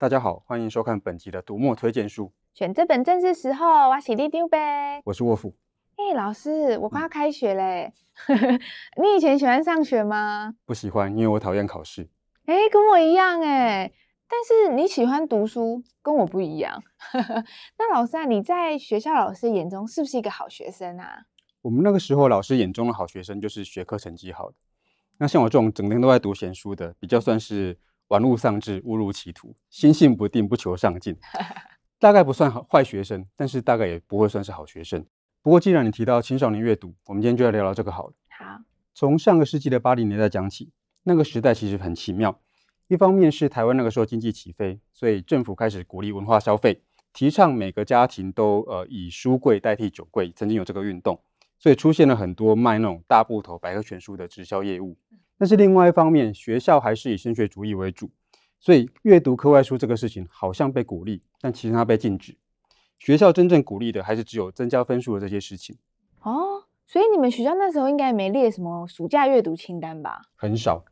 大家好，欢迎收看本集的读墨推荐书。选这本正是时候，我是里丢呗。我是沃夫。哎、欸，老师，我快要开学嘞。嗯、你以前喜欢上学吗？不喜欢，因为我讨厌考试。哎、欸，跟我一样哎。但是你喜欢读书，跟我不一样。那老师啊，你在学校老师眼中是不是一个好学生啊？我们那个时候老师眼中的好学生，就是学科成绩好的。那像我这种整天都在读闲书的，比较算是。玩物丧志，误入歧途，心性不定，不求上进，大概不算好坏学生，但是大概也不会算是好学生。不过，既然你提到青少年阅读，我们今天就来聊聊这个好了。好，从上个世纪的八零年代讲起，那个时代其实很奇妙。一方面是台湾那个时候经济起飞，所以政府开始鼓励文化消费，提倡每个家庭都呃以书柜代替酒柜，曾经有这个运动，所以出现了很多卖那种大部头百科全书的直销业务。但是另外一方面，学校还是以升学主义为主，所以阅读课外书这个事情好像被鼓励，但其实它被禁止。学校真正鼓励的还是只有增加分数的这些事情。哦，所以你们学校那时候应该没列什么暑假阅读清单吧？很少，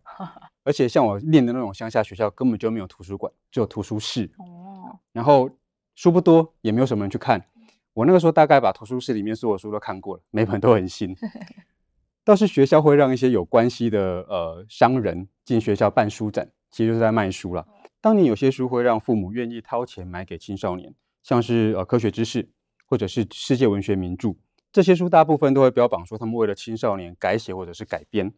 而且像我念的那种乡下学校，根本就没有图书馆，只有图书室。哦，然后书不多，也没有什么人去看。我那个时候大概把图书室里面所有书都看过了，每本都很新。倒是学校会让一些有关系的呃商人进学校办书展，其实就是在卖书了。当年有些书会让父母愿意掏钱买给青少年，像是呃科学知识或者是世界文学名著，这些书大部分都会标榜说他们为了青少年改写或者是改编。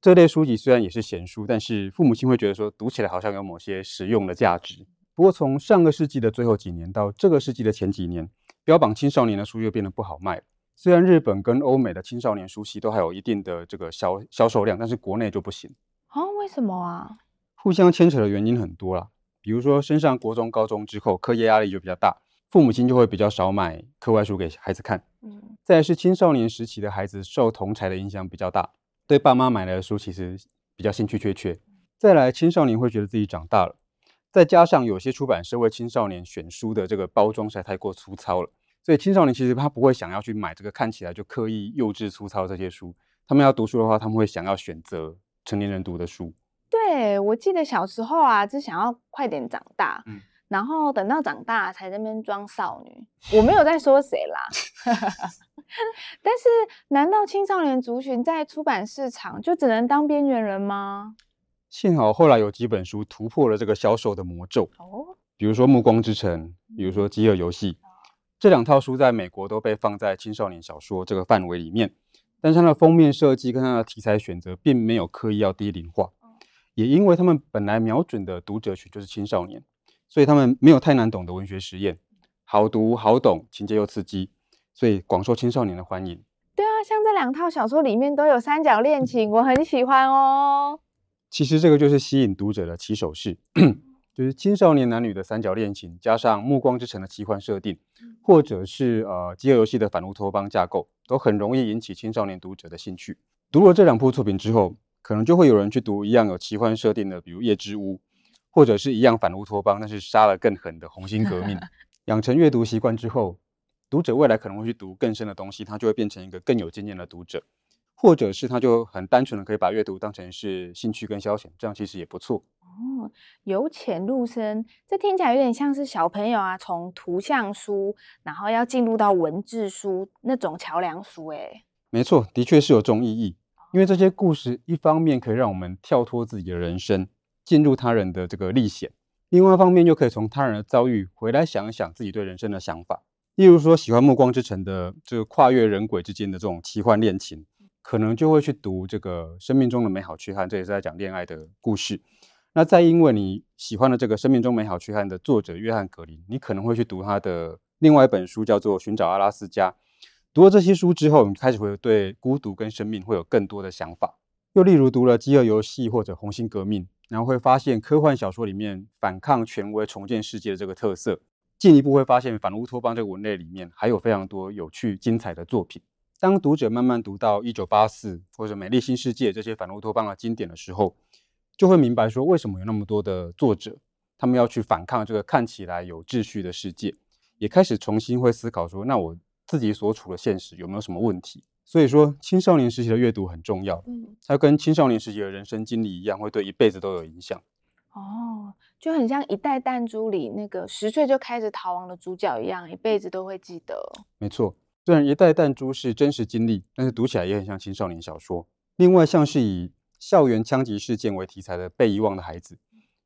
这类书籍虽然也是闲书，但是父母亲会觉得说读起来好像有某些实用的价值。不过从上个世纪的最后几年到这个世纪的前几年，标榜青少年的书又变得不好卖了。虽然日本跟欧美的青少年书系都还有一定的这个销销售量，但是国内就不行。哦，为什么啊？互相牵扯的原因很多啦，比如说升上国中、高中之后，课业压力就比较大，父母亲就会比较少买课外书给孩子看。嗯，再来是青少年时期的孩子受同才的影响比较大，对爸妈买来的书其实比较兴趣缺缺。再来，青少年会觉得自己长大了，再加上有些出版社为青少年选书的这个包装实在太过粗糙了。所以青少年其实他不会想要去买这个看起来就刻意幼稚粗糙这些书，他们要读书的话，他们会想要选择成年人读的书。对，我记得小时候啊，只想要快点长大，嗯，然后等到长大才在那边装少女。我没有在说谁啦，但是难道青少年族群在出版市场就只能当边缘人吗？幸好后来有几本书突破了这个销售的魔咒哦，比如说《暮光之城》，比如说《饥饿游戏》。这两套书在美国都被放在青少年小说这个范围里面，但是它的封面设计跟它的题材选择并没有刻意要低龄化，也因为他们本来瞄准的读者群就是青少年，所以他们没有太难懂的文学实验，好读好懂，情节又刺激，所以广受青少年的欢迎。对啊，像这两套小说里面都有三角恋情，我很喜欢哦。其实这个就是吸引读者的起手式。就是青少年男女的三角恋情，加上《暮光之城》的奇幻设定，或者是呃《饥饿游戏》的反乌托邦架构，都很容易引起青少年读者的兴趣。读了这两部作品之后，可能就会有人去读一样有奇幻设定的，比如《夜之屋》，或者是一样反乌托邦，但是杀了更狠的《红星革命 》。养成阅读习惯之后，读者未来可能会去读更深的东西，他就会变成一个更有经验的读者，或者是他就很单纯的可以把阅读当成是兴趣跟消遣，这样其实也不错。哦，由浅入深，这听起来有点像是小朋友啊，从图像书，然后要进入到文字书那种桥梁书。哎，没错，的确是有这种意义。因为这些故事，一方面可以让我们跳脱自己的人生，进入他人的这个历险；另外一方面，又可以从他人的遭遇回来想一想自己对人生的想法。例如说，喜欢《暮光之城》的这个跨越人鬼之间的这种奇幻恋情，可能就会去读这个《生命中的美好缺憾》，这也是在讲恋爱的故事。那再因为你喜欢的这个《生命中美好缺憾》的作者约翰·格林，你可能会去读他的另外一本书，叫做《寻找阿拉斯加》。读了这些书之后，你开始会对孤独跟生命会有更多的想法。又例如读了《饥饿游戏》或者《红星革命》，然后会发现科幻小说里面反抗权威、重建世界的这个特色。进一步会发现反乌托邦这个文类里面还有非常多有趣、精彩的作品。当读者慢慢读到《一九八四》或者《美丽新世界》这些反乌托邦的经典的时候，就会明白说，为什么有那么多的作者，他们要去反抗这个看起来有秩序的世界，也开始重新会思考说，那我自己所处的现实有没有什么问题？所以说，青少年时期的阅读很重要，嗯，它跟青少年时期的人生经历一样，会对一辈子都有影响。哦，就很像《一代弹珠》里那个十岁就开始逃亡的主角一样，一辈子都会记得。没错，虽然《一代弹珠》是真实经历，但是读起来也很像青少年小说。另外，像是以校园枪击事件为题材的《被遗忘的孩子》，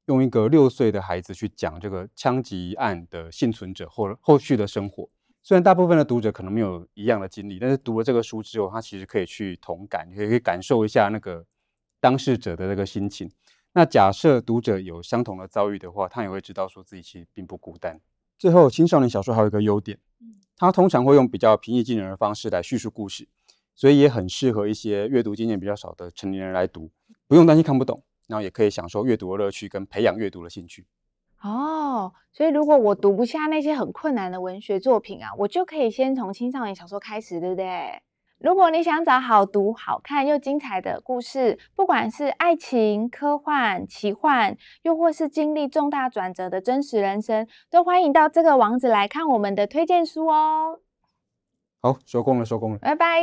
用一个六岁的孩子去讲这个枪击案的幸存者或后续的生活。虽然大部分的读者可能没有一样的经历，但是读了这个书之后，他其实可以去同感，也可以感受一下那个当事者的那个心情。那假设读者有相同的遭遇的话，他也会知道说自己其实并不孤单。最后，青少年小说还有一个优点，它通常会用比较平易近人的方式来叙述故事，所以也很适合一些阅读经验比较少的成年人来读，不用担心看不懂，然后也可以享受阅读的乐趣跟培养阅读的兴趣。哦，所以如果我读不下那些很困难的文学作品啊，我就可以先从青少年小说开始，对不对？如果你想找好读、好看又精彩的故事，不管是爱情、科幻、奇幻，又或是经历重大转折的真实人生，都欢迎到这个网址来看我们的推荐书哦。好，收工了，收工了，拜拜。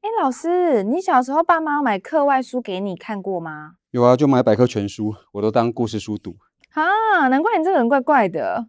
哎老师，你小时候爸妈买课外书给你看过吗？有啊，就买百科全书，我都当故事书读。啊，难怪你这个人怪怪的。